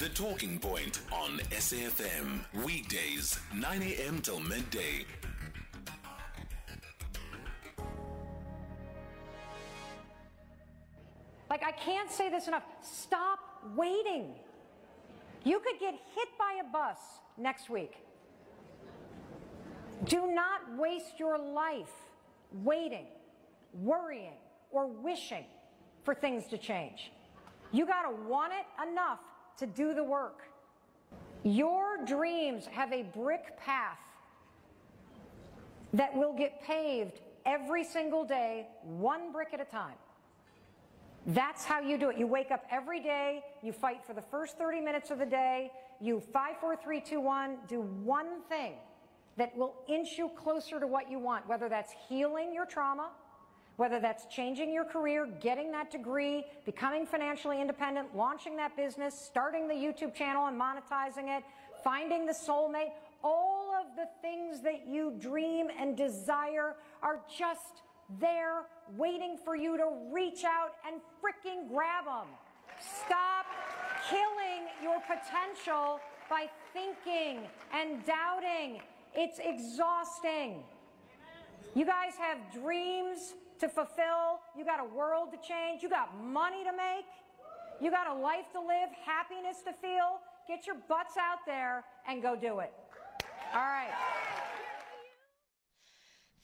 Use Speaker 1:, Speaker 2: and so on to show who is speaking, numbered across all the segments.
Speaker 1: The Talking Point on SAFM. Weekdays, 9 a.m. till midday.
Speaker 2: Like, I can't say this enough. Stop waiting. You could get hit by a bus next week. Do not waste your life waiting, worrying, or wishing for things to change. You got to want it enough to do the work. Your dreams have a brick path that will get paved every single day, one brick at a time. That's how you do it. You wake up every day, you fight for the first 30 minutes of the day, you 5, 4, 3, 2, 1, do one thing that will inch you closer to what you want, whether that's healing your trauma, whether that's changing your career, getting that degree, becoming financially independent, launching that business, starting the YouTube channel and monetizing it, finding the soulmate. All of the things that you dream and desire are just there waiting for you to reach out and freaking grab them. Stop killing your potential by thinking and doubting. It's exhausting. You guys have dreams to fulfill. You got a world to change. You got money to make. You got a life to live, happiness to feel. Get your butts out there and go do it. All right.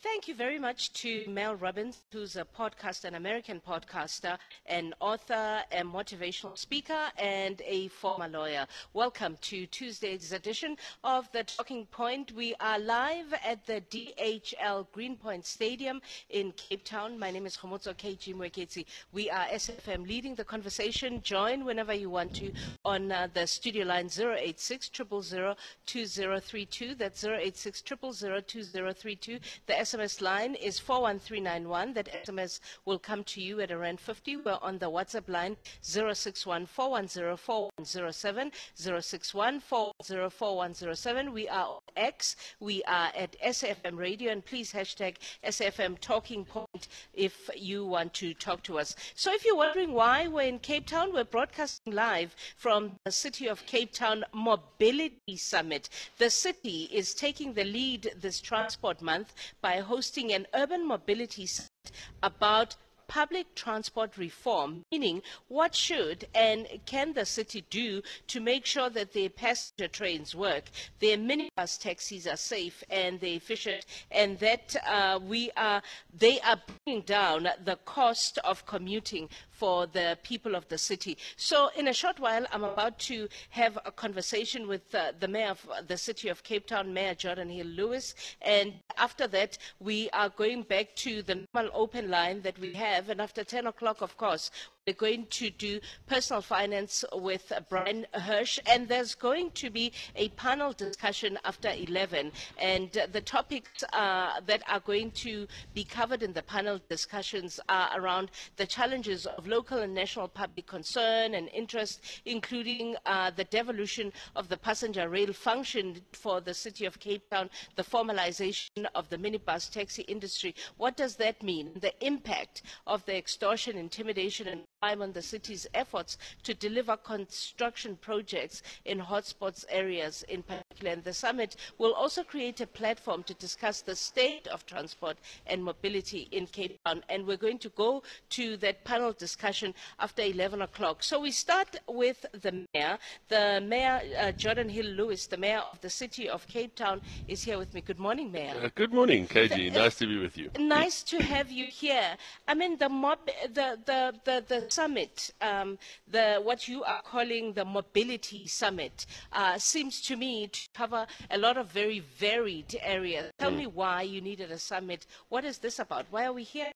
Speaker 3: Thank you very much to Mel Robbins, who's a podcaster, an American podcaster, an author, a motivational speaker, and a former lawyer. Welcome to Tuesday's edition of The Talking Point. We are live at the DHL Greenpoint Stadium in Cape Town. My name is Khomotso KG Mweketsi. We are SAFM leading the conversation. Join whenever you want to on uh, the studio line 086 2032. That's 086 2032. The SMS line is 41391. That SMS will come to you at around 50. We're on the WhatsApp line 061 410 4107. 061 410 4107. We are on X. We are at SAFM Radio. And please hashtag SAFM Talking Point if you want to talk to us. So if you're wondering why we're in Cape Town, we're broadcasting live from the City of Cape Town Mobility Summit. The city is taking the lead this transport month by hosting an urban mobility summit about public transport reform, meaning what should and can the city do to make sure that their passenger trains work, their minibus taxis are safe and they're efficient, and that uh, we are they are bringing down the cost of commuting for the people of the city. So in a short while, I'm about to have a conversation with uh, the mayor of the city of Cape Town, Mayor Geordine Hill Lewis, and after that, we are going back to the normal open line that we have, and after 10 o'clock, of course, we're going to do personal finance with Brian Hirsch, and there's going to be a panel discussion after 11. And the topics uh, that are going to be covered in the panel discussions are around the challenges of local and national public concern and interest, including uh, the devolution of the passenger rail function for the city of Cape Town, the formalization of the minibus taxi industry. What does that mean? The impact of the extortion, intimidation, and on the city's efforts to deliver construction projects in hotspots areas in particular. And the summit will also create a platform to discuss the state of transport and mobility in Cape Town. And we're going to go to that panel discussion after 11 o'clock. So we start with the mayor. The mayor, uh, Geordine Hill Lewis, the mayor of the city of Cape Town, is here with me. Good morning, mayor.
Speaker 4: Uh, good morning, KG. nice to be with you.
Speaker 3: Nice to have you here. I mean, the mob, the the the, the summit, um, the what you are calling the mobility summit, uh, seems to me to cover a lot of very varied areas. Tell me why you needed a summit. What is this about? Why are we here?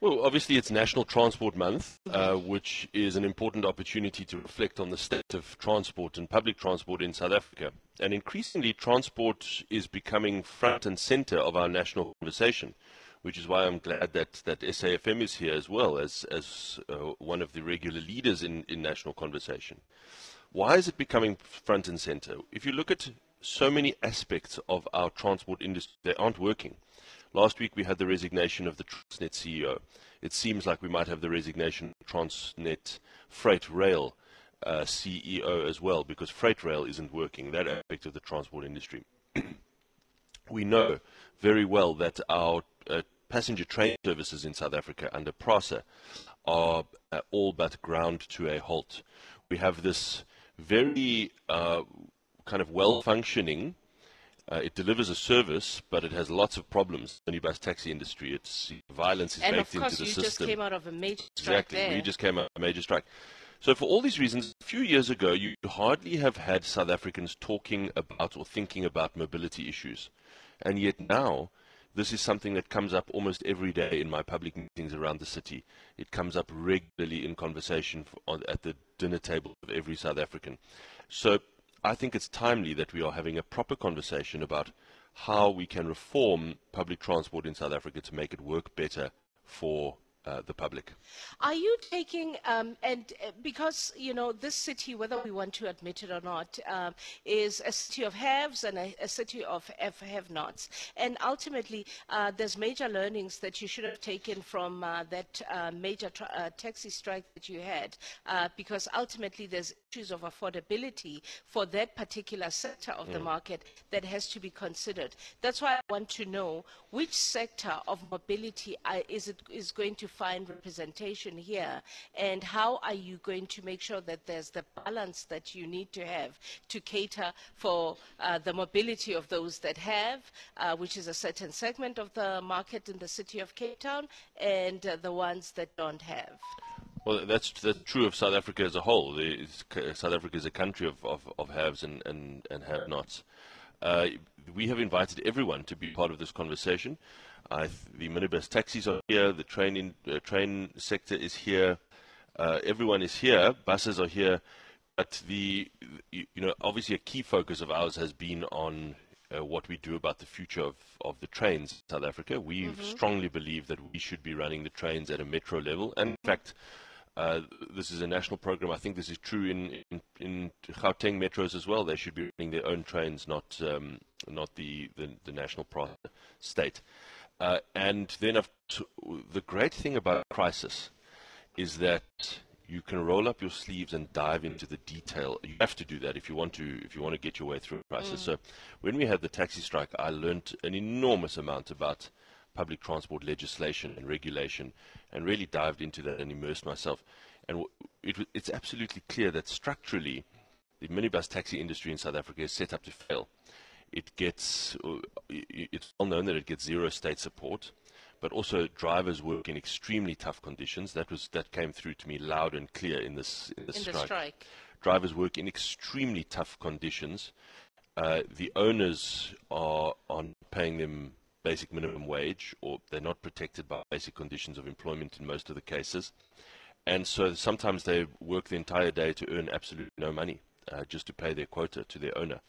Speaker 4: Well, obviously, it's National Transport Month, uh, which is an important opportunity to reflect on the state of transport and public transport in South Africa. And increasingly, transport is becoming front and center of our national conversation, which is why I'm glad that, that SAFM is here as well as, as uh, one of the regular leaders in, in national conversation. Why is it becoming front and center? If you look at so many aspects of our transport industry, they aren't working. Last week we had the resignation of the Transnet CEO. It seems like we might have the resignation of Transnet Freight Rail uh, CEO as well, because freight rail isn't working, that aspect of the transport industry. we know very well that our uh, passenger train services in South Africa under PRASA are uh, all but ground to a halt. We have this very uh, kind of well functioning uh, it delivers a service, but it has lots of problems. The bus taxi industry, its violence is
Speaker 3: and
Speaker 4: baked
Speaker 3: of course,
Speaker 4: into the
Speaker 3: you
Speaker 4: system.
Speaker 3: just came out of a major strike
Speaker 4: exactly,
Speaker 3: there.
Speaker 4: we just came out of a major strike. So for all these reasons, a few years ago, you hardly have had South Africans talking about or thinking about mobility issues, and yet now. This is something that comes up almost every day in my public meetings around the city. It comes up regularly in conversation f- on, at the dinner table of every South African. So I think it's timely that we are having a proper conversation about how we can reform public transport in South Africa to make it work better for uh, the public.
Speaker 3: Are you taking, um, and uh, because, you know, this city, whether we want to admit it or not, um, is a city of haves and a, a city of have, nots. And ultimately, uh, there's major learnings that you should have taken from uh, that uh, major uh, taxi strike that you had, uh, because ultimately there's issues of affordability for that particular sector of the market that has to be considered. That's why I want to know which sector of mobility is it is going to find representation here, and how are you going to make sure that there's the balance that you need to have to cater for uh, the mobility of those that have, uh, which is a certain segment of the market in the city of Cape Town, and uh, the ones that don't have.
Speaker 4: Well, that's, that's true of South Africa as a whole. The- South Africa is a country of, of, of haves and, and, and have-nots. Uh, we have invited everyone to be part of this conversation. I th- the minibus taxis are here, the train, in, uh, train sector is here, uh, everyone is here, buses are here, but the, you you know, obviously a key focus of ours has been on uh, what we do about the future of, of the trains in South Africa. We strongly believe that we should be running the trains at a metro level. And in fact, uh, this is a national program. I think this is true in, in, in Gauteng metros as well. They should be running their own trains, not, um, not the, the, the national pro- state. Uh, and then of t- the great thing about crisis is that you can roll up your sleeves and dive into the detail. You have to do that if you want to if you want to get your way through a crisis. So when we had the taxi strike, I learned an enormous amount about public transport legislation and regulation, and really dived into that and immersed myself. And w- it, w- it's absolutely clear that structurally, the minibus taxi industry in South Africa is set up to fail. It gets, uh, it's well known that it gets zero state support, but also drivers work in extremely tough conditions. That was that came through to me loud and clear in this in this
Speaker 3: In the
Speaker 4: strike.
Speaker 3: strike.
Speaker 4: Drivers work in extremely tough conditions. Uh, the owners are on paying them basic minimum wage, or they're not protected by basic conditions of employment in most of the cases. And so sometimes they work the entire day to earn absolutely no money, uh, just to pay their quota to their owner.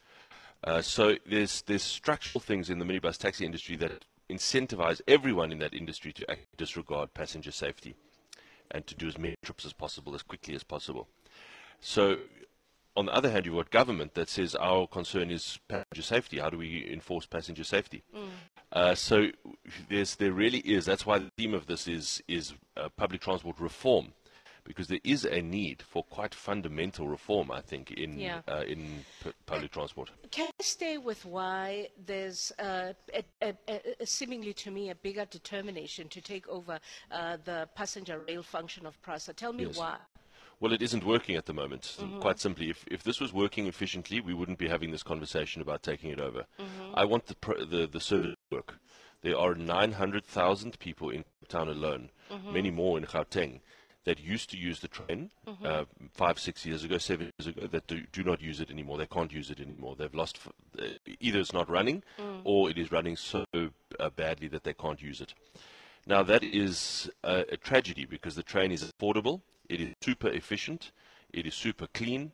Speaker 4: Uh, so there's there's structural things in the minibus taxi industry that incentivize everyone in that industry to disregard passenger safety and to do as many trips as possible as quickly as possible. So on the other hand, you've got government that says our concern is passenger safety. How do we enforce passenger safety? Uh, so there's, there really is. That's why the theme of this is is uh, public transport reform, because there is a need for quite fundamental reform. I think in
Speaker 3: Yeah.
Speaker 4: uh, in p- public transport.
Speaker 3: Can I stay with why there's uh, a, a, a, a seemingly to me a bigger determination to take over uh, the passenger rail function of PRASA? Tell me
Speaker 4: Yes.
Speaker 3: why.
Speaker 4: Well, it isn't working at the moment. Quite simply, if, if this was working efficiently, we wouldn't be having this conversation about taking it over. I want the, pr- the the service to work. There are 900,000 people in Town alone, many more in Gauteng, that used to use the train uh, five, six years ago, seven years ago, that do, do not use it anymore. They can't use it anymore. They've lost, f- uh, either it's not running or it is running so uh, badly that they can't use it. Now, that is a, a tragedy because the train is affordable, it is super efficient, it is super clean,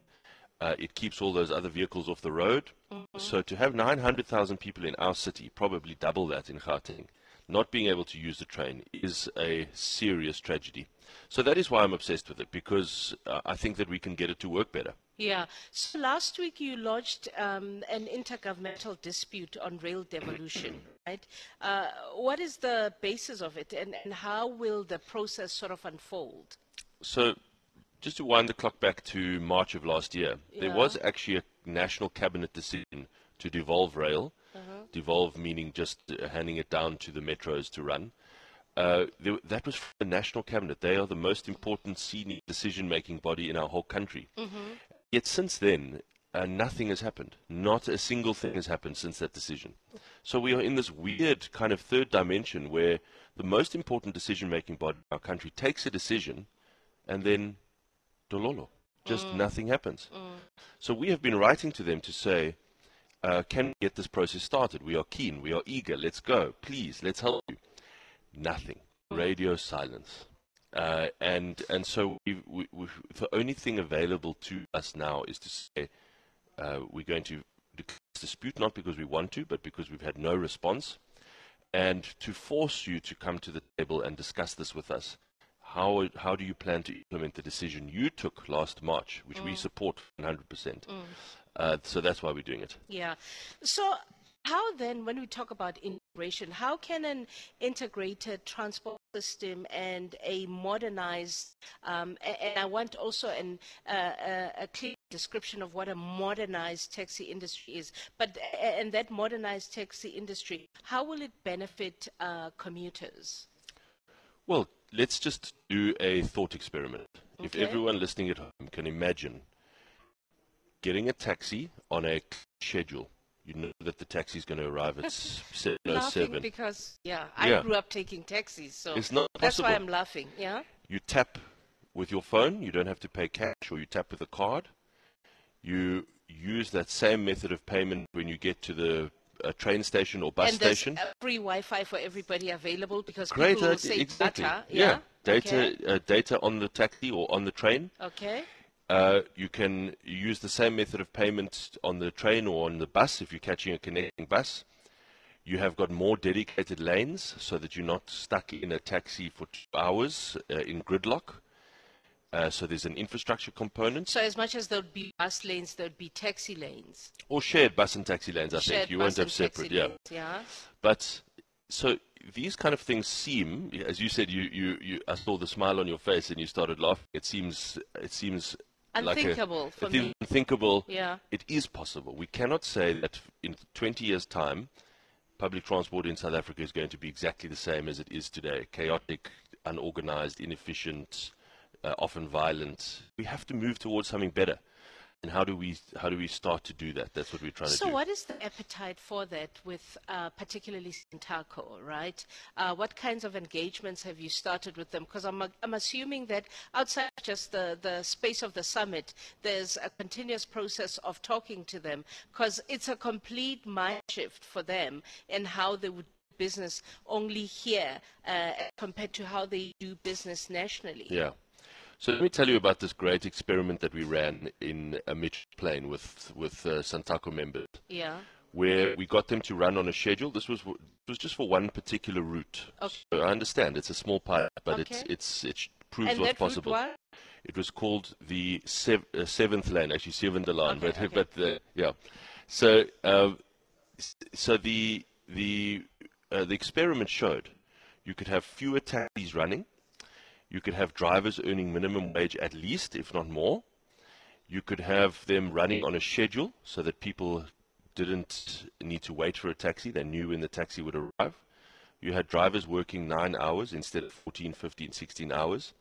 Speaker 4: uh, it keeps all those other vehicles off the road. So, to have 900,000 people in our city, probably double that in Gauteng, not being able to use the train is a serious tragedy. So, that is why I'm obsessed with it because uh, I think that we can get it to work better.
Speaker 3: Yeah. So last week you lodged um, an intergovernmental dispute on rail devolution, right? Uh, what is the basis of it, and, and how will the process sort of unfold?
Speaker 4: So, just to wind the clock back to March of last year, there was actually a national cabinet decision to devolve rail. Devolve meaning just uh, handing it down to the metros to run. Uh, there, that was from the national cabinet. They are the most important senior decision-making body in our whole country.
Speaker 3: Mm-hmm.
Speaker 4: Yet since then, uh, nothing has happened. Not a single thing has happened since that decision. So we are in this weird kind of third dimension where the most important decision-making body in our country takes a decision, and then dololo, just nothing happens. So we have been writing to them to say, uh, can we get this process started? We are keen, we are eager, let's go, please, let's help you. Nothing. Radio silence. Uh, and and so we, we, the only thing available to us now is to say uh, we're going to declare this dispute not because we want to, but because we've had no response, and to force you to come to the table and discuss this with us. How how do you plan to implement the decision you took last March, which we support 100%? Uh, so that's why we're doing it.
Speaker 3: Yeah. So, how then, when we talk about integration, how can an integrated transport system and a modernized, um, and I want also an, uh, a, clear description of what a modernized taxi industry is, but and that modernized taxi industry, how will it benefit uh, commuters?
Speaker 4: Well, let's just do a thought experiment. If everyone listening at home can imagine getting a taxi on a schedule, you know that the taxi is going to arrive at s-
Speaker 3: Laughing
Speaker 4: 707.
Speaker 3: because yeah, I
Speaker 4: Yeah.
Speaker 3: grew up taking taxis, so
Speaker 4: It's not
Speaker 3: that's why. I'm laughing. Yeah.
Speaker 4: You tap with your phone, you don't have to pay cash, or you tap with a card. You use that same method of payment when you get to the uh, train station or bus
Speaker 3: and there's
Speaker 4: station.
Speaker 3: free Wi-Fi for everybody available because
Speaker 4: Great,
Speaker 3: people will say
Speaker 4: exactly.
Speaker 3: data.
Speaker 4: yeah, data,
Speaker 3: Okay.
Speaker 4: uh, data on the taxi or on the train.
Speaker 3: okay.
Speaker 4: Uh, you can use the same method of payment on the train or on the bus if you're catching a connecting bus. You have got more dedicated lanes so that you're not stuck in a taxi for two hours uh, in gridlock. Uh, so there's an infrastructure component
Speaker 3: So as much as there would be bus lanes, there would be taxi lanes.
Speaker 4: or shared bus and taxi lanes. I
Speaker 3: Shared
Speaker 4: think you won't have separate. Yeah,
Speaker 3: lanes, yeah.
Speaker 4: but so these kind of things seem, as you said, you, you, you I saw the smile on your face and you started laughing. It seems it seems like a-
Speaker 3: Unthinkable for me.
Speaker 4: unthinkable.
Speaker 3: Yeah.
Speaker 4: It is possible. We cannot say that in 20 years' time, public transport in South Africa is going to be exactly the same as it is today chaotic, unorganized, inefficient, uh, often violent. We have to move towards something better. And how do we how do we start to do that? That's what we're trying
Speaker 3: So
Speaker 4: to do.
Speaker 3: So, what is the appetite for that with uh, particularly Santaco, right? Uh, what kinds of engagements have you started with them? Because I'm, I'm assuming that outside just the, the space of the summit, there's a continuous process of talking to them because it's a complete mind shift for them in how they would do business only here uh, compared to how they do business nationally.
Speaker 4: Yeah. So let me tell you about this great experiment that we ran in a Mitchells Plain with with uh, Santaco members.
Speaker 3: Yeah.
Speaker 4: where we got them to run on a schedule. This was it was just for one particular route.
Speaker 3: Okay.
Speaker 4: So I understand it's a small pilot, but it's
Speaker 3: Okay.
Speaker 4: it's it proves
Speaker 3: And
Speaker 4: what's possible.
Speaker 3: was?
Speaker 4: It was called the sev- uh, seventh lane, actually seventh line,
Speaker 3: Okay,
Speaker 4: but
Speaker 3: okay.
Speaker 4: but the, yeah. So uh, so the the uh, the experiment showed you could have fewer taxis running, you could have drivers earning minimum wage at least, if not more. You could have them running on a schedule so that people didn't need to wait for a taxi. They knew when the taxi would arrive. You had drivers working nine hours instead of 14, 15, 16 hours.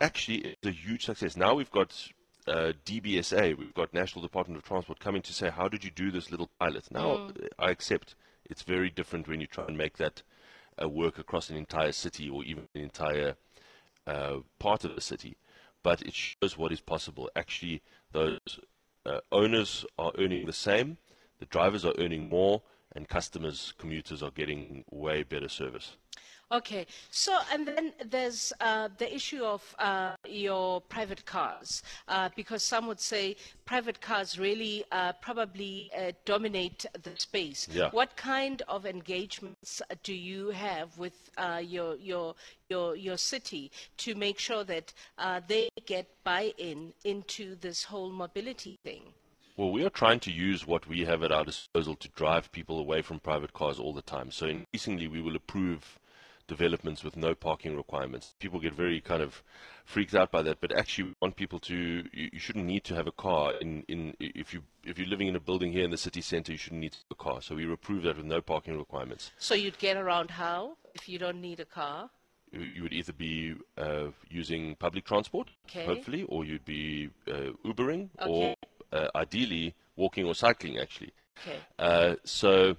Speaker 4: Actually, it's a huge success. Now we've got uh, DBSA, we've got National Department of Transport coming to say, how did you do this little pilot? Now, I accept it's very different when you try and make that uh, work across an entire city or even an entire uh, part of the city, but it shows what is possible. Actually, those uh, owners are earning the same, the drivers are earning more, and customers, commuters are getting way better service.
Speaker 3: Okay, so and then there's uh, the issue of uh, your private cars, uh, because some would say private cars really uh, probably uh, dominate the space.
Speaker 4: Yeah.
Speaker 3: What kind of engagements do you have with uh, your your your your city to make sure that uh, they get buy-in into this whole mobility thing?
Speaker 4: Well, we are trying to use what we have at our disposal to drive people away from private cars all the time. So increasingly, we will approve developments with no parking requirements. People get very kind of freaked out by that, but actually we want people to. You, you shouldn't need to have a car in, in if you if you're living in a building here in the city centre. You shouldn't need a car. So we approve that with no parking requirements.
Speaker 3: So you'd get around how if you don't need a car?
Speaker 4: You, would either be uh, using public transport,
Speaker 3: Okay.
Speaker 4: hopefully, or you'd be uh, Ubering,
Speaker 3: Okay.
Speaker 4: or uh, ideally walking or cycling. Actually,
Speaker 3: Okay.
Speaker 4: uh, so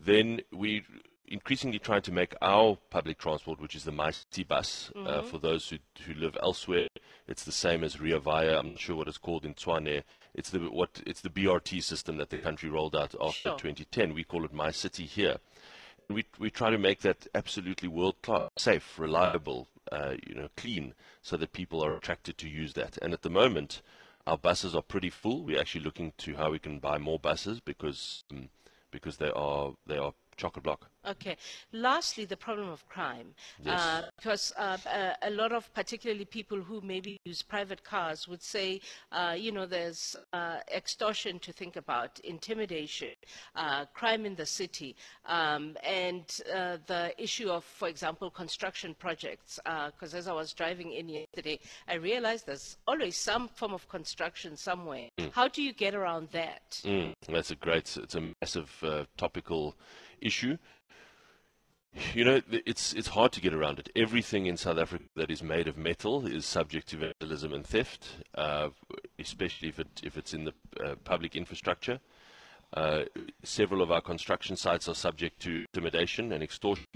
Speaker 4: then we increasingly trying to make our public transport, which is the MyCiTi bus, uh, for those who, who live elsewhere, it's the same as Rea Vaya. I'm not sure what it's called in Tshwane. It's the what it's the BRT system that the country rolled out after
Speaker 3: Sure.
Speaker 4: 2010. We call it MyCiTi here. We we try to make that absolutely world class, safe, reliable, uh, you know, clean, so that people are attracted to use that. And at the moment, our buses are pretty full. We're actually looking to how we can buy more buses because um, because they are they are chock block.
Speaker 3: Okay. Lastly, the problem of crime.
Speaker 4: Yes.
Speaker 3: Uh, because uh, a lot of, particularly people who maybe use private cars, would say, uh, you know, there's uh, extortion to think about, intimidation, uh, crime in the city, um, and uh, the issue of, for example, construction projects. Because as I was driving in yesterday, I realized there's always some form of construction somewhere. How do you get around that?
Speaker 4: Mm, that's a great, it's a massive uh, topical issue. You know, it's it's hard to get around it. Everything in South Africa that is made of metal is subject to vandalism and theft, uh, especially if it if it's in the uh, public infrastructure. Uh, several of our construction sites are subject to intimidation and extortion.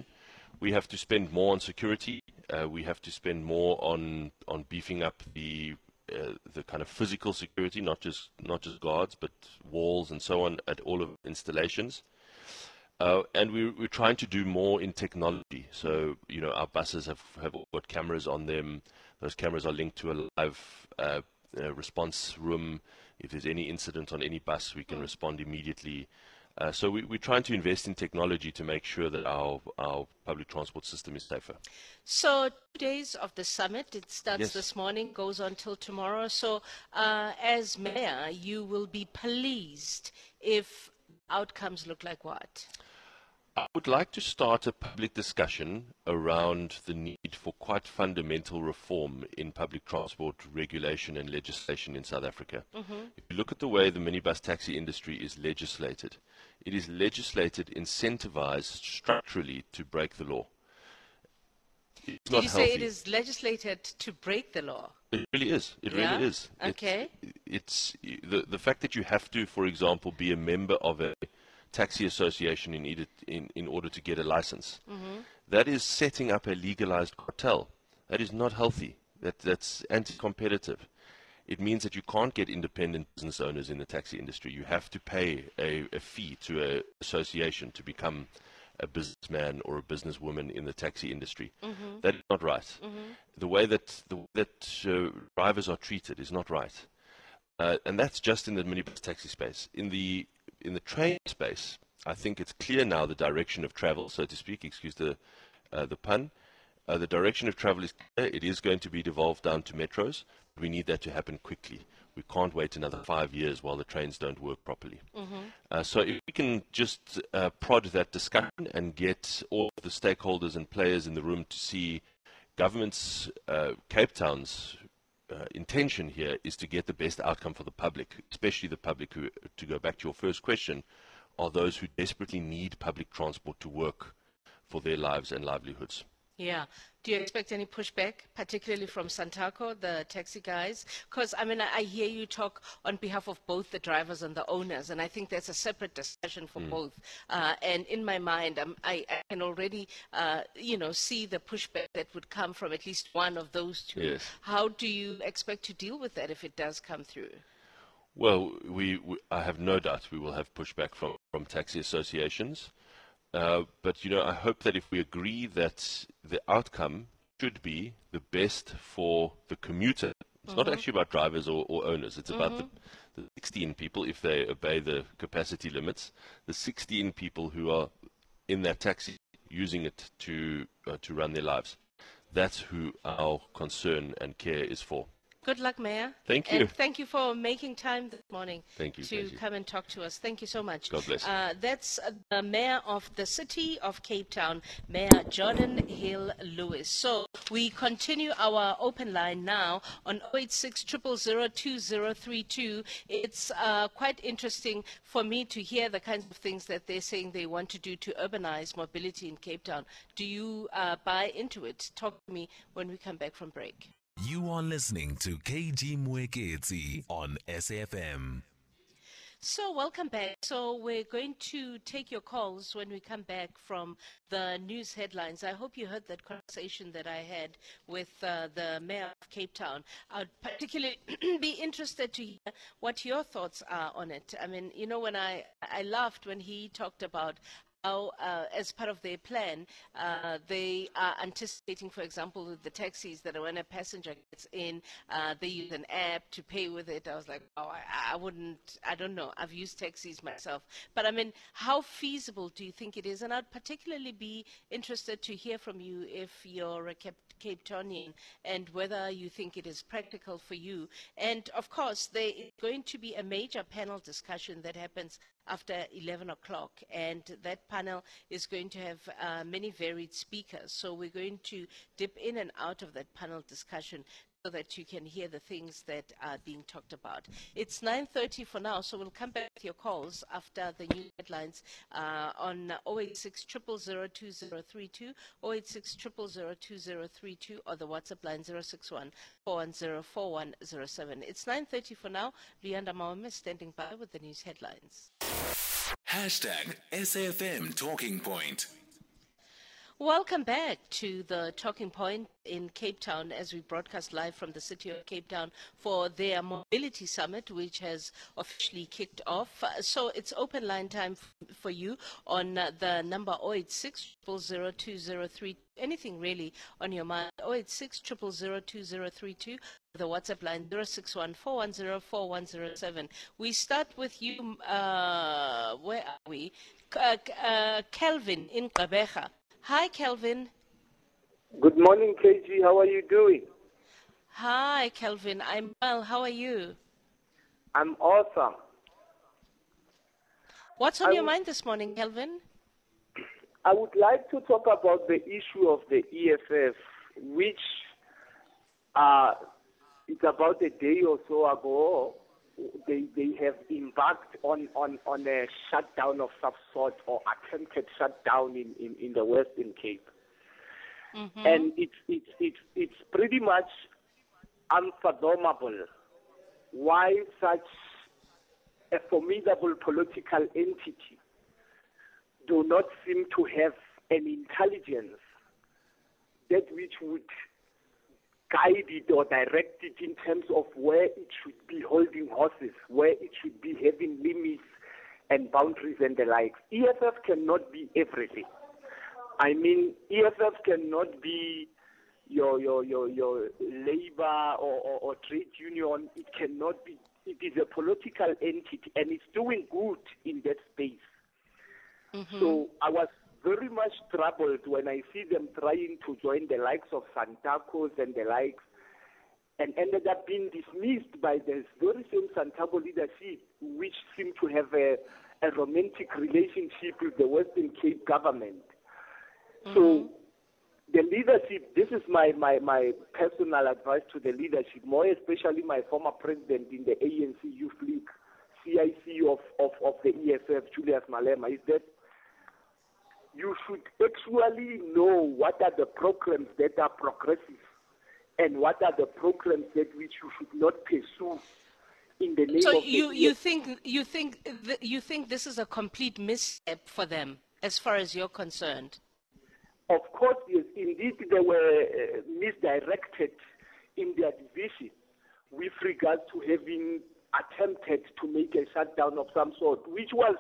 Speaker 4: We have to spend more on security. Uh, we have to spend more on on beefing up the uh, the kind of physical security, not just not just guards, but walls and so on at all of installations. Uh, and we, we're trying to do more in technology. So, you know, our buses have, have got cameras on them. Those cameras are linked to a live uh, uh, response room. If there's any incident on any bus, we can respond immediately. Uh, so we, we're trying to invest in technology to make sure that our, our public transport system is safer.
Speaker 3: So two days of the summit. It starts
Speaker 4: Yes.
Speaker 3: this morning, goes on till tomorrow. So uh, as mayor, you will be pleased if outcomes look like what?
Speaker 4: I would like to start a public discussion around the need for quite fundamental reform in public transport regulation and legislation in South Africa. Mm-hmm. If you look at the way the minibus taxi industry is legislated, it is legislated, incentivized structurally to break the law. It's
Speaker 3: Did
Speaker 4: not
Speaker 3: you
Speaker 4: healthy.
Speaker 3: say it is legislated to break the law?
Speaker 4: It really is. It
Speaker 3: Yeah?
Speaker 4: really is. It's-
Speaker 3: Okay.
Speaker 4: It's, the the fact that you have to, for example, be a member of a taxi association in order in, in order to get a license. that is setting up a legalized cartel. That is not healthy. That that's anti-competitive. It means that you can't get independent business owners in the taxi industry. You have to pay a, a fee to an association to become a businessman or a businesswoman in the taxi industry. That is not right. The way that the way that uh, drivers are treated is not right, uh, and that's just in the minibus taxi space. In the in the train space, I think it's clear now the direction of travel, so to speak. Excuse the uh, the pun. Uh, the direction of travel is clear. It is going to be devolved down to metros. We need that to happen quickly. We can't wait another five years while the trains don't work properly. Uh, so if we can just uh, prod that discussion and get all of the stakeholders and players in the room to see government's, uh, Cape Town's uh, intention here is to get the best outcome for the public, especially the public who, to go back to your first question, are those who desperately need public transport to work for their lives and livelihoods.
Speaker 3: Yeah. Do you expect any pushback, particularly from Santaco, the taxi guys? Because, I mean, I, I hear you talk on behalf of both the drivers and the owners, and I think there's a separate discussion for both. Uh, and in my mind, um, I, I can already, uh, you know, see the pushback that would come from at least one of those two.
Speaker 4: Yes.
Speaker 3: How do you expect to deal with that if it does come through?
Speaker 4: Well, we, we I have no doubt we will have pushback from, from taxi associations. Uh, but you know, I hope that if we agree that the outcome should be the best for the commuter, it's not actually about drivers or, or owners. It's about the, the 16 people, if they obey the capacity limits, the 16 people who are in that taxi using it to uh, to run their lives. That's who our concern and care is for.
Speaker 3: Good luck, Mayor.
Speaker 4: Thank you.
Speaker 3: And thank you for making time this morning
Speaker 4: Thank you,
Speaker 3: to
Speaker 4: thank you.
Speaker 3: come and talk to us. Thank you so much.
Speaker 4: God bless.
Speaker 3: Uh, that's the Mayor of the City of Cape Town, Mayor Geordine Hill Lewis. So we continue our open line now on 086 2032. It's uh, quite interesting for me to hear the kinds of things that they're saying they want to do to urbanize mobility in Cape Town. Do you uh, buy into it? Talk to me when we come back from break.
Speaker 1: You are listening to KG Mwekezi on SAFM.
Speaker 3: So, welcome back. So, we're going to take your calls when we come back from the news headlines. I hope you heard that conversation that I had with uh, the mayor of Cape Town. I'd particularly be interested to hear what your thoughts are on it. I mean, you know, when I, I laughed when he talked about uh, as part of their plan, uh, they are anticipating, for example, with the taxis that when a passenger gets in, uh, they use an app to pay with it. I was like, oh, I, I wouldn't, I don't know. I've used taxis myself. But I mean, how feasible do you think it is? And I'd particularly be interested to hear from you if you're a Cape, Cape Townian and whether you think it is practical for you. And of course, there is going to be a major panel discussion that happens after 11 o'clock, and that panel is going to have uh, many varied speakers. So we're going to dip in and out of that panel discussion so that you can hear the things that are being talked about. It's 9.30 for now, so we'll come back with your calls after the news headlines uh, on 086 0002032, 086 0002032, or the WhatsApp line 061 4104107. It's 9.30 for now. Leanda Mawame standing by with the news headlines.
Speaker 1: Hashtag SAFM Talking Point.
Speaker 3: Welcome back to the Talking Point in Cape Town as we broadcast live from the city of Cape Town for their Mobility Summit, which has officially kicked off. So it's open line time for you on uh, the number 086 00203. Anything really on your mind? 086 00232 the WhatsApp line 0614104107. We start with you. Uh, where are we? Uh, uh, Kelvin in Gqeberha. Hi, Kelvin.
Speaker 5: Good morning, KG. How are you doing?
Speaker 3: Hi, Kelvin. I'm well. How are you?
Speaker 5: I'm awesome.
Speaker 3: What's on
Speaker 5: I
Speaker 3: your
Speaker 5: would-
Speaker 3: mind this morning, Kelvin?
Speaker 5: I would like to talk about the issue of the EFF, which uh, it's about a day or so ago. They they have embarked on, on, on a shutdown of some sort or attempted shutdown in, in, in the Western Cape. Mm-hmm. And it's, it's, it's, it's pretty much unfathomable why such a formidable political entity do not seem to have an intelligence that which would guide it or direct it in terms of where it should be holding horses, where it should be having limits and boundaries and the likes. EFF cannot be everything. I mean, EFF cannot be your your your your labor or, or, or trade union. It cannot be. It is a political entity, and it's doing good in that space. Mm-hmm. So I was very much troubled when I see them trying to join the likes of Santacos and the likes, and ended up being dismissed by the very same Santaco leadership, which seemed to have a, a romantic relationship with the Western Cape government. Mm-hmm. So the leadership, this is my, my, my personal advice to the leadership, more especially my former president in the ANC Youth League, CIC of, of, of the EFF, Julius Malema, is that you should actually know what are the programs that are progressive and what are the programs that which you should not pursue in the name
Speaker 3: So
Speaker 5: of the
Speaker 3: you, you think you think th- you think this is a complete misstep for them, as far as you're concerned?
Speaker 5: Of course, yes, indeed, they were uh, misdirected in their decision with regards to having attempted to make a shutdown of some sort, which was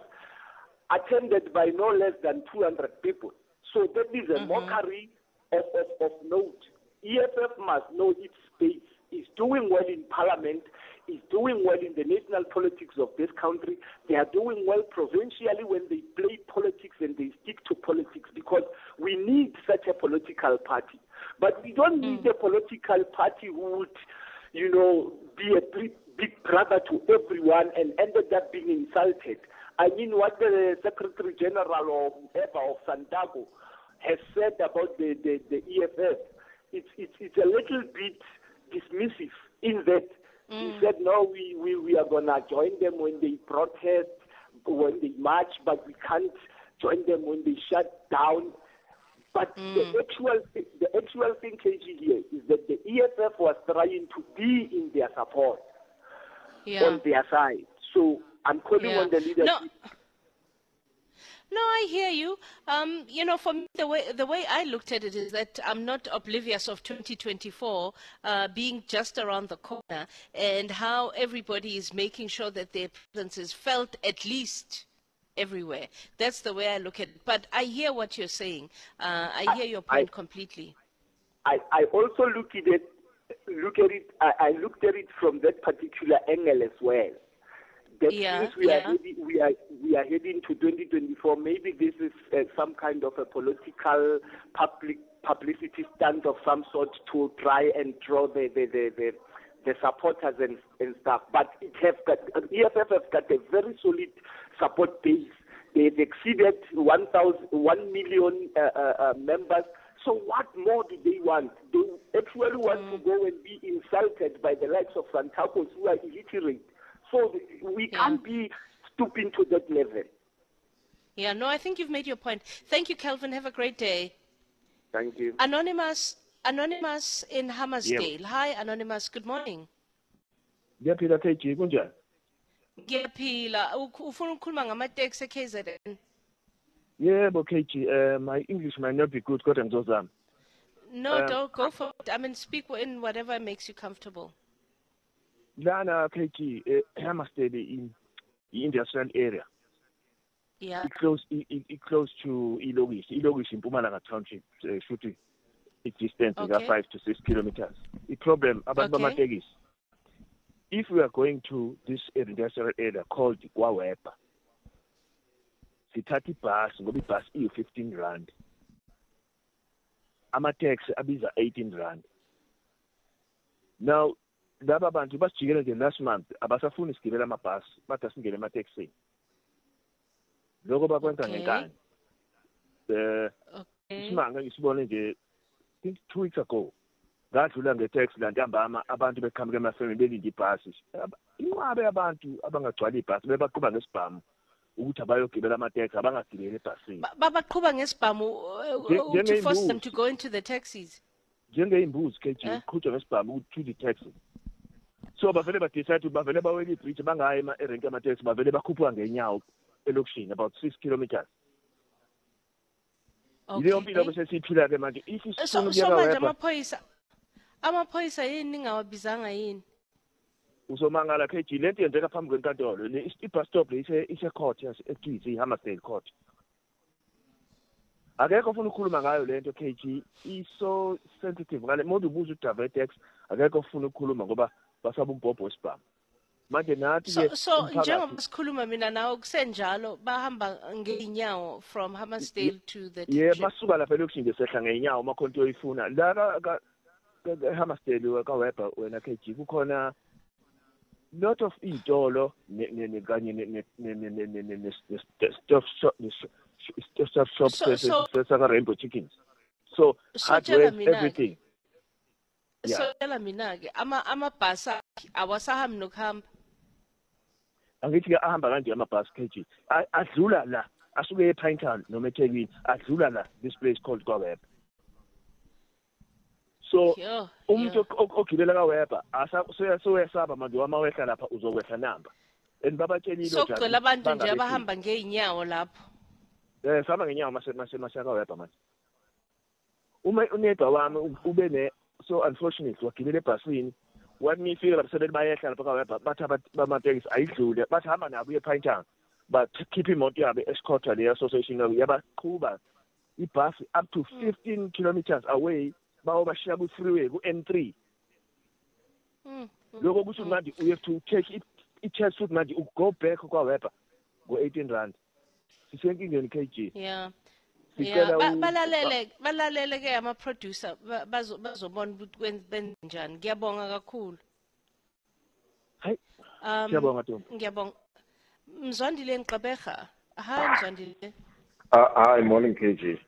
Speaker 5: attended by no less than 200 people. So that is a mm-hmm. mockery of, of, of note. EFF must know its space. It's doing well in parliament. It's doing well in the national politics of this country. They are doing well provincially when they play politics and they stick to politics because we need such a political party. But we don't need mm. a political party who would, you know, be a big, big brother to everyone and ended up being insulted. I mean, what the Secretary General or whoever of Santaco has said about the, the, the EFF, it's, it's, it's a little bit dismissive in that he mm. said, no, we, we, we are going to join them when they protest, when they march, but we can't join them when they shut down. But the mm. actual the actual thing, KG, here is that the EFF was trying to be in their support
Speaker 3: Yeah.
Speaker 5: on their side. So I'm calling
Speaker 3: Yeah.
Speaker 5: on the leadership.
Speaker 3: No. No, I hear you. Um, you know, for me, the way the way I looked at it is that I'm not oblivious of 2024 uh, being just around the corner, and how everybody is making sure that their presence is felt at least everywhere. That's the way I look at it. But I hear what you're saying. Uh, I hear your
Speaker 5: I-
Speaker 3: point completely.
Speaker 5: I, I also look at it, look at it. I, I looked at it from that particular angle as well. That
Speaker 3: Yeah,
Speaker 5: since we are heading, we are we are heading to 2024, maybe this is uh, some kind of a political public publicity stunt of some sort to try and draw the the the, the, the supporters and, and stuff. But it has got EFF has got a very solid support base. They've exceeded 1,000 1 million uh, uh, uh, members. So what more do they want? They actually want to go and be insulted by the likes of Santacos who are illiterate. So we
Speaker 3: Yeah.
Speaker 5: can't be stooping to that level.
Speaker 3: Yeah, no, I think you've made your point. Thank you, Kelvin. Have a great day.
Speaker 5: Thank you.
Speaker 3: Anonymous, Anonymous in Hammarsdale. Hi, Anonymous. Good morning.
Speaker 6: ngiyaphila kg kunjani
Speaker 3: Ngiyaphila. Uk- Ufuna ukukhuluma ngamateksi eKZN?
Speaker 6: yebo kg uh, my english might not be good kodwa ngizozama
Speaker 3: No,
Speaker 6: Um,
Speaker 3: don't go for it. I mean, speak in whatever makes you comfortable
Speaker 6: lana Peggy, eh, Hammerstead in the industrial area.
Speaker 3: Yeah.
Speaker 6: It close, it, it close to Ilogis. Ilogis in Pumalanga Township, eh, uh, shooting. It's distance
Speaker 3: okay.
Speaker 6: is five to six kilometers. The problem about
Speaker 3: okay.
Speaker 6: Bamategis, if we are going to this industrial area called Kwawepa, sithatha ibhasi ngoba ibhasi iyi-fifteen rand ama-taxi abiza 18 rand now laba bantu basijikele nje last month abasafuni sigibela amabhasi bathi asingene emateksini. Lokho bakwenza ngenkani um
Speaker 3: Okay.
Speaker 6: isimanga ngisibone nje think two weeks ago ngadlula ngeteksi la ntambama abantu beqhamuka emafemini belinde ibhasi. Inqwabe yabantu abangagcwala ibhasi bebaqhuba ngesibhamu ukuthi abayogibela amateksi abangagibeli ebhasini.
Speaker 3: Ba- Babaqhuba ngesibhamu uh, uh, to force them to go into the taxis.
Speaker 6: njengeyimbuzi kg
Speaker 3: Eh?
Speaker 6: uqhutshwa ngesibhamu ukuthi to the taxi so bavele badecide ukuthi bavele bawela ibridge bangayi ema- erenki yamateksi bavele bakhuphuka ngenyawo elokishini about six kilometers yileyo mpilo
Speaker 3: Okay.
Speaker 6: besesiyiphila-ke manje if
Speaker 3: So,
Speaker 6: isifuna
Speaker 3: so
Speaker 6: ukuyeka
Speaker 3: manje
Speaker 6: weba
Speaker 3: amaphoyisa amaphoyisa yini ningawabizanga yini?
Speaker 6: uzomangala kg le nto yenzeka phambi kwenkantolo Le- is- i-bus stop le ise- ise-court yase- ethize i-hammersdale court akekho ofuna ukukhuluma ngayo le nto kg iso sensitive ngale muntu ubuza udavetex akekho ofuna ukukhuluma ngoba basaba umbhobho wesibhamu manje nathi
Speaker 3: so, so njengoba sikhuluma mina nawe kusenjalo bahamba ngey'nyawo from hammersdale yeah, to the
Speaker 6: ye
Speaker 3: yeah,
Speaker 6: basuka lapha elokishini nje sehla ngey'nyawo makhonto yoyifuna la hammersdale kaweber wena kg kukhona lot of iy'tolo kanye ne-stop shop saka-rainbow chickens so hardware everything yeah.
Speaker 3: tell mina ke ama amabhasi awasahambi nokuhamba.
Speaker 6: angithi-ke ahamba kanje amabhasi kg A- adlula la asuke epinetown noma ethekwini adlula la this place called kwaweba so umuntu ogibela kaweba soyasaba manje wama wehla lapha uzokwehla namba and babatshelile
Speaker 3: So
Speaker 6: ojali
Speaker 3: kugcwele abantu nje abahamba ngeenyawo lapho.
Speaker 6: eh sihamba ngenyawo masakaweba manje uma unedwa wami ube so unfortunately wagibela ebhasini wathi ngifika lapho sebele bayehla lapha kaweba bathi abantu bamatekisi ayidlule bathi hamba nabo uye epinetown bakhipha imoto yabo escota le association yabo yabaqhuba ibhasi up to 15 kilometers away bawobashiya ku-freeway ku-n three
Speaker 3: Mm.
Speaker 6: lokho kusho ukuthi manje you have to take it i-test futhi manje go back kwaweba ngo-eighteen rand sisenkingeni kg
Speaker 3: Yeah.
Speaker 6: Sicela
Speaker 3: Yeah, ba-
Speaker 6: u-
Speaker 3: balalele balalele ke ama producer ba- bazo- bazobona ukuthi kwen- benze njani. Ngiyabonga kakhulu.
Speaker 6: hayi
Speaker 3: Um,
Speaker 6: siyabonga Ntombi
Speaker 3: ngiyabonga. Mzwandile Ngqabecha. Hi Mzwandile.
Speaker 7: Uh, hi, morning, KG.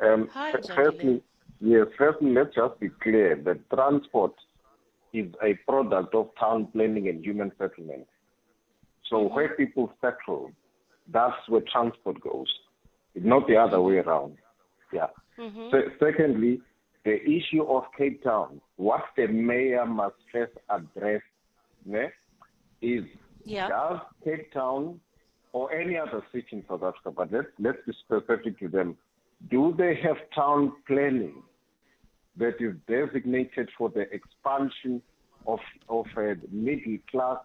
Speaker 7: Um,
Speaker 3: Hi,
Speaker 7: f- firstly, yes, firstly, let's just be clear that transport is a product of town planning and human settlement. So
Speaker 3: Mm-hmm.
Speaker 7: where people settle, that's where transport goes. Not the other way around. Yeah.
Speaker 3: Mm-hmm.
Speaker 7: Se- secondly, the issue of Cape Town, what the mayor must first address ne, is
Speaker 3: Yeah.
Speaker 7: does Cape Town or any other city in South Africa, but let's, let's be specific to them, do they have town planning that is designated for the expansion of, of a middle class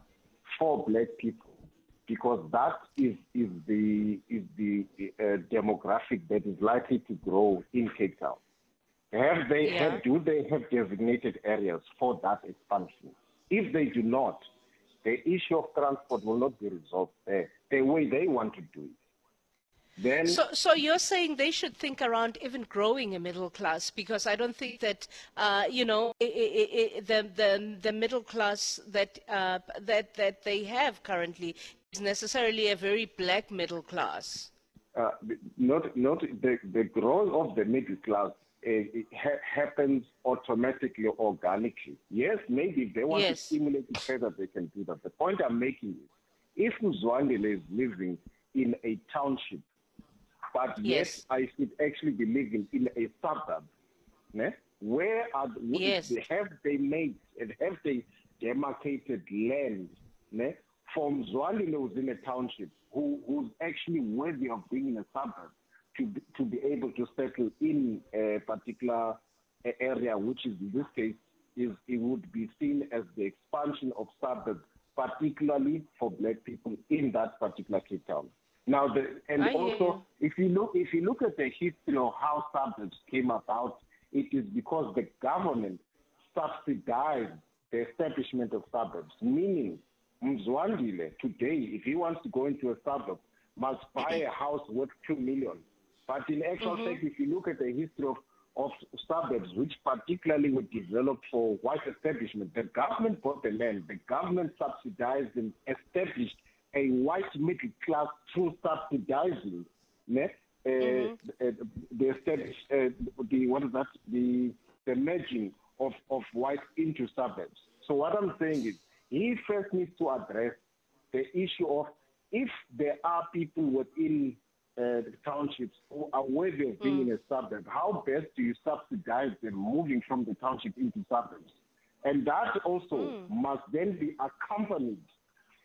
Speaker 7: for black people? Because that is, is the, is the uh, demographic that is likely to grow in Cape Town. Have they
Speaker 3: Yeah.
Speaker 7: have, do they have designated areas for that expansion? If they do not, the issue of transport will not be resolved there the way they want to do it. Then
Speaker 3: So, so you're saying they should think around even growing a middle class because I don't think that uh, you know i i i the the the middle class that uh, that that they have currently is necessarily a very black middle class.
Speaker 7: uh, not not the, the growth of the middle class uh, it ha- happens automatically, organically. Yes, maybe if they want
Speaker 3: Yes.
Speaker 7: to stimulate it further, they can do that. The point I'm making is, if Mzwandile is living in a township, but
Speaker 3: Yes.
Speaker 7: I should actually be living in a suburb, ne? where are the,
Speaker 3: Yes.
Speaker 7: have they made and have they demarcated land ne? From in a township who, who's actually worthy of being in a suburb to be, to be able to settle in a particular area, which is in this case is it would be seen as the expansion of suburbs, particularly for black people in that particular Cape Town. Now, the, and
Speaker 3: I
Speaker 7: also if you look if you look at the history of how suburbs came about, it is because the government subsidized the establishment of suburbs, meaning Mzwandile today, if he wants to go into a suburb, must buy a house worth two million. But in actual fact, if you look at the history of, of suburbs, which particularly were developed for white establishment, the government bought the land, the government subsidized and established a white middle class through subsidizing uh, uh, the established uh, the what is that? The the merging of, of white into suburbs. So what I'm saying is he first needs to address the issue of if there are people within uh, the townships who are worthy of being in a mm. suburb, how best do you subsidize them moving from the township into suburbs? And that also mm. must then be accompanied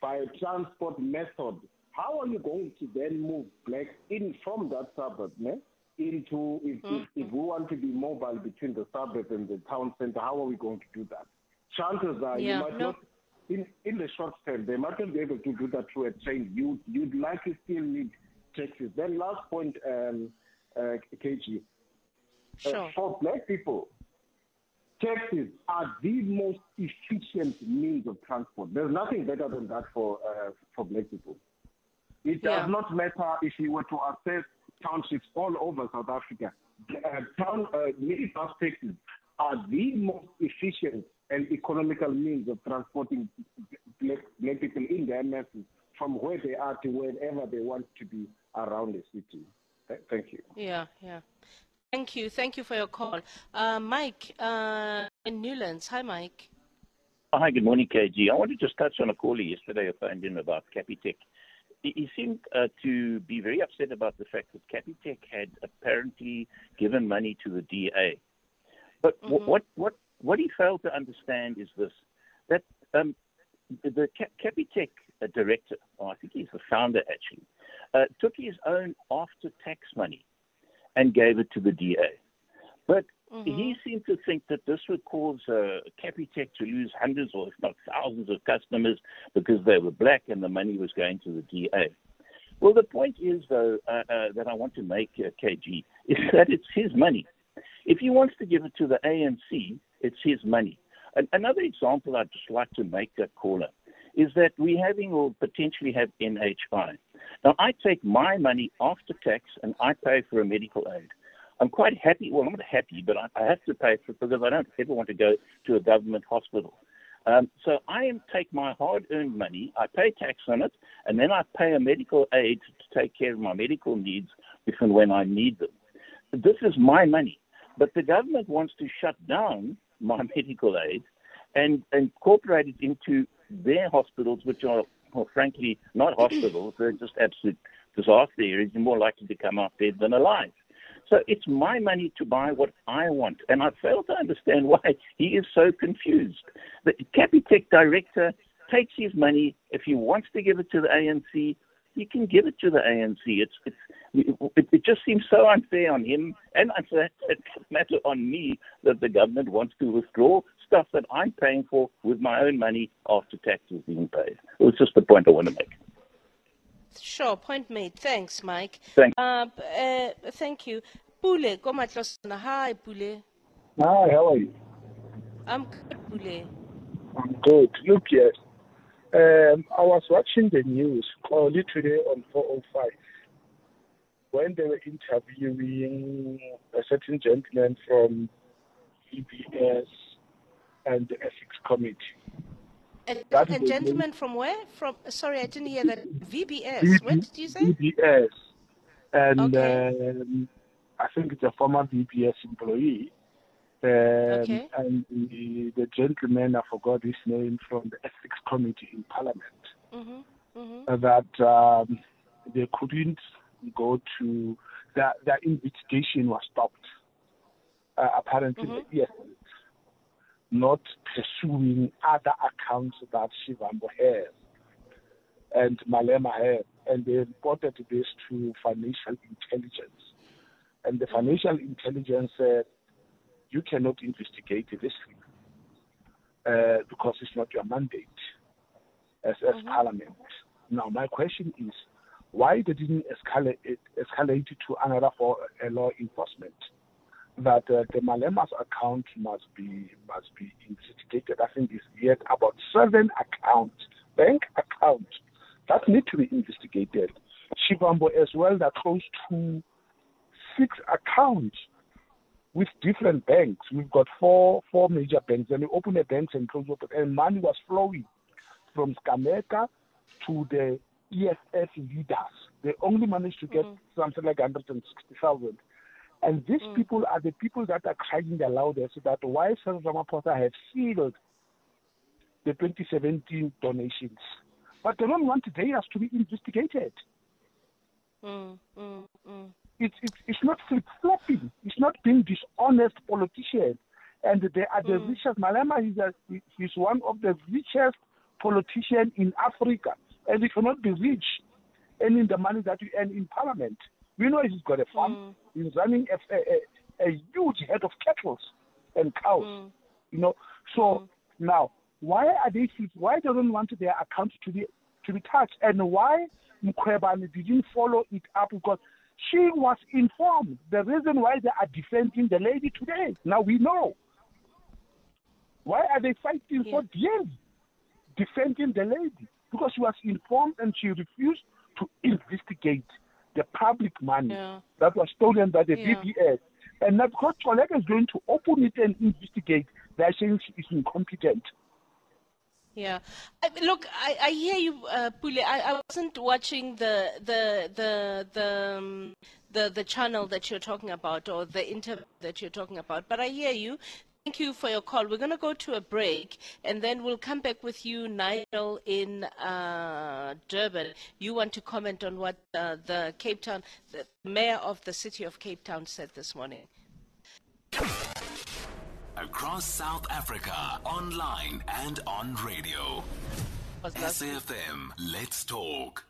Speaker 7: by a transport method. How are you going to then move blacks in from that suburb ne? into, if, if, if mm. we want to be mobile between the suburb and the town center, how are we going to do that? Chances are
Speaker 3: Yeah,
Speaker 7: you might
Speaker 3: no.
Speaker 7: not, in, in the short term, they might not be able to do that through a train. You, you'd likely still need taxis. Then last point, um, uh, KG, uh,
Speaker 3: Sure.
Speaker 7: for black people, taxis are the most efficient means of transport. There's nothing better than that for uh, for black people. It does
Speaker 3: Yeah.
Speaker 7: not matter if you were to assess townships all over South Africa. Uh, town uh, mini bus taxis are the most efficient and economical means of transporting black, black people in their masses from where they are to wherever they want to be around the city. Th- Thank you.
Speaker 3: Yeah, yeah. Thank you, thank you for your call, uh, Mike uh, in Newlands. Hi, Mike.
Speaker 8: Oh, Hi, good morning, KG. I wanted to just touch on a caller yesterday I phoned in about Capitec. He, he seemed uh, to be very upset about the fact that Capitec had apparently given money to the DA. But wh- what, what, what he failed to understand is this, that um, the Cap- Capitec uh, director, or I think he's the founder actually, uh, took his own after-tax money and gave it to the DA. But he seemed to think that this would cause uh, Capitec to lose hundreds or if not thousands of customers because they were black and the money was going to the DA. Well, the point is, though, uh, uh, that I want to make, uh, KG, is that it's his money. If he wants to give it to the ANC, it's his money. An- another example I'd just like to make, a caller, is that we're having or potentially have NHI. Now, I take my money after tax and I pay for a medical aid. I'm quite happy. Well, I'm not happy, but I, I have to pay for it because I don't ever want to go to a government hospital. Um, so I take my hard-earned money, I pay tax on it, and then I pay a medical aid to take care of my medical needs if and when I need them. This is my money, but the government wants to shut down my medical aid and incorporate it into their hospitals, which are, well, frankly, not hospitals. They're just absolute disaster areas. You're more likely to come out dead than alive. So it's my money to buy what I want. And I fail to understand why he is so confused. The Capitec director takes his money. If he wants to give it to the ANC, he can give it to the ANC. It's, it's, it, it just seems so unfair on him and unfair matter on me that the government wants to withdraw stuff that I'm paying for with my own money after taxes being paid. It was just the point I want to make.
Speaker 3: Sure, point made. Thanks, Mike.
Speaker 8: Thanks.
Speaker 3: Uh, uh, thank you. Pule, Komatlosana. Hi, Pule.
Speaker 9: Hi, how are you?
Speaker 3: I'm good, Pule.
Speaker 9: I'm good. Look, yes. Um, I was watching the news early today on 405 when they were interviewing a certain gentleman from EBS and the ethics committee.
Speaker 3: A, a gentleman from where? From sorry, I didn't hear that. VBS. What did you say?
Speaker 9: VBS. And
Speaker 3: Okay.
Speaker 9: um, I think it's a former VBS employee. Um,
Speaker 3: Okay.
Speaker 9: And the, the gentleman, I forgot his name, from the ethics committee in Parliament,
Speaker 3: Mhm. Mhm.
Speaker 9: uh, that um, they couldn't go to, that their investigation was stopped. Uh, apparently,
Speaker 3: Mhm.
Speaker 9: yes, not pursuing other accounts that Shivambu has and Malema have. And they reported this to financial intelligence. And the financial intelligence said, you cannot investigate this thing uh, because it's not your mandate as, as parliament. Now, my question is, why they didn't escalate it, escalate it to another for a law enforcement? That uh, the Malema's account must be must be investigated. I think it's yet about seven accounts, bank accounts that need to be investigated. Shivambu as well, that close to six accounts with different banks. We've got four four major banks, and we open the banks and close open, and money was flowing from Sgameka to the EFF leaders. They only managed to get something like 160,000. And these people are the people that are crying the loudest that why Cyril Ramaphosa have sealed the 2017 donations. But they don't want theirs to be investigated.
Speaker 3: Mm, mm, mm.
Speaker 9: It's, it's, it's not flip flopping. It's not being dishonest politicians. And they are the richest. Malema is a, he's one of the richest politicians in Africa. And he cannot be rich earning the money that you earn in parliament. We know he's got a farm. Mm. He's running a, a, a, a huge head of cattle and cows. Mm. You know, so mm. now why are they why they don't want their account to be to be touched and why Mkhwebane didn't follow it up because she was informed the reason why they are defending the lady today. Now we know. Why are they fighting so dearly defending the lady? Because she was informed and she refused to investigate the public money
Speaker 3: Yeah.
Speaker 9: that was stolen by the
Speaker 3: Yeah.
Speaker 9: VBS. And now because Kholeka is going to open it and investigate, they're saying she is incompetent.
Speaker 3: Yeah, I, look, I, I hear you, uh, Pule. I, I wasn't watching the the the the, um, the the channel that you're talking about or the interview that you're talking about, but I hear you. Thank you for your call. We're going to go to a break, and then we'll come back with you, Nigel, in uh, Durban. You want to comment on what uh, the Cape Town, the mayor of the city of Cape Town, said this morning.
Speaker 1: Across South Africa, online and on radio. SAFM, let's talk.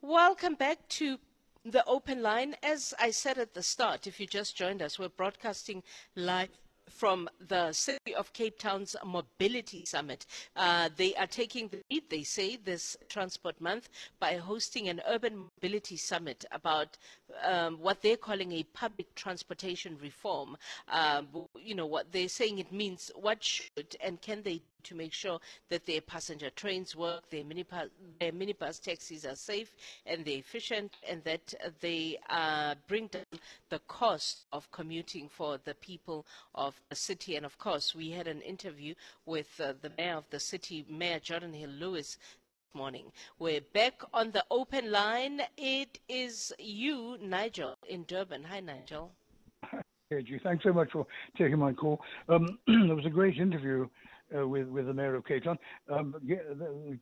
Speaker 3: Welcome back to the open line. As I said at the start, if you just joined us, we're broadcasting live from the City of Cape Town's Mobility Summit. Uh, they are taking the lead, they say, this Transport Month by hosting an urban mobility summit about um, what they're calling a public transportation reform. Um, you know, what they're saying it means what should and can they to make sure that their passenger trains work, their minibus, their minibus taxis are safe and they're efficient, and that they uh, bring down the cost of commuting for the people of the city. And of course, we had an interview with uh, the mayor of the city, Mayor Geordine Hill Lewis, this morning. We're back on the open line. It is you, Nigel, in Durban. Hi, Nigel.
Speaker 10: KG, thanks so much for taking my call. Um, there was a great interview uh, with with the mayor of Cape Town. Um, yeah,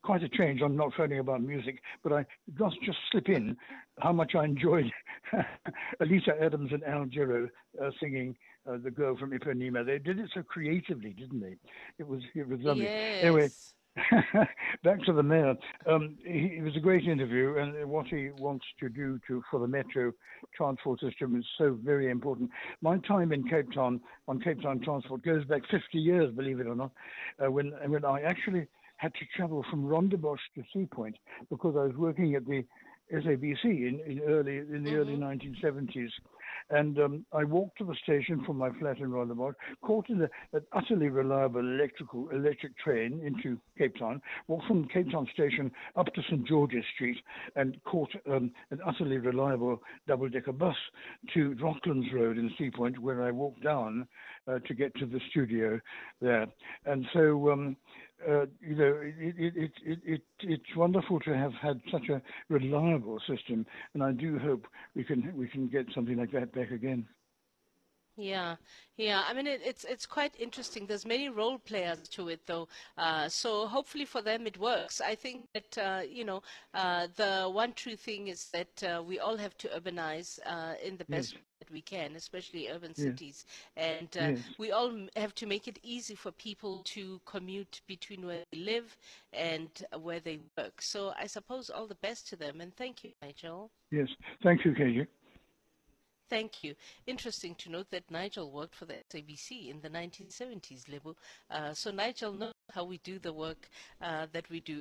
Speaker 10: quite a change. I'm not phoning about music, but I must just slip in how much I enjoyed Elisa Adams and Al Jarreau uh, singing uh, "The Girl from Ipanema." They did it so creatively, didn't they? It was it was lovely.
Speaker 3: Yes.
Speaker 10: Anyway. Back to the mayor. Um, he, it was a great interview, and what he wants to do to for the metro transport system is so very important. My time in Cape Town on Cape Town Transport goes back 50 years, believe it or not, uh, when when I actually had to travel from Rondebosch to Sea Point because I was working at the SABC in, in early in the early 1970s, and um, I walked to the station from my flat in Rondebosch, caught in a, an utterly reliable electrical electric train into Cape Town, walked from Cape Town station up to St George's Street, and caught um, an utterly reliable double-decker bus to Rocklands Road in Seapoint, where I walked down uh, to get to the studio there, and so. Um, uh, you know, it, it, it, it, it, it's wonderful to have had such a reliable system, and I do hope we can we can get something like that back again.
Speaker 3: Yeah, yeah. I mean, it, it's it's quite interesting. There's many role players to it, though. Uh, so hopefully for them it works. I think that uh, you know uh, the one true thing is that uh, we all have to urbanize uh, in the best
Speaker 10: Yes.
Speaker 3: That we can, especially urban
Speaker 10: Yes.
Speaker 3: cities, and uh, we all have to make it easy for people to commute between where they live and where they work. So I suppose all the best to them, and thank you, Nigel.
Speaker 10: Yes, thank you, KG.
Speaker 3: Thank you. Interesting to note that Nigel worked for the SABC in the 1970s, Lebu. Uh, so Nigel knows how we do the work uh, that we do.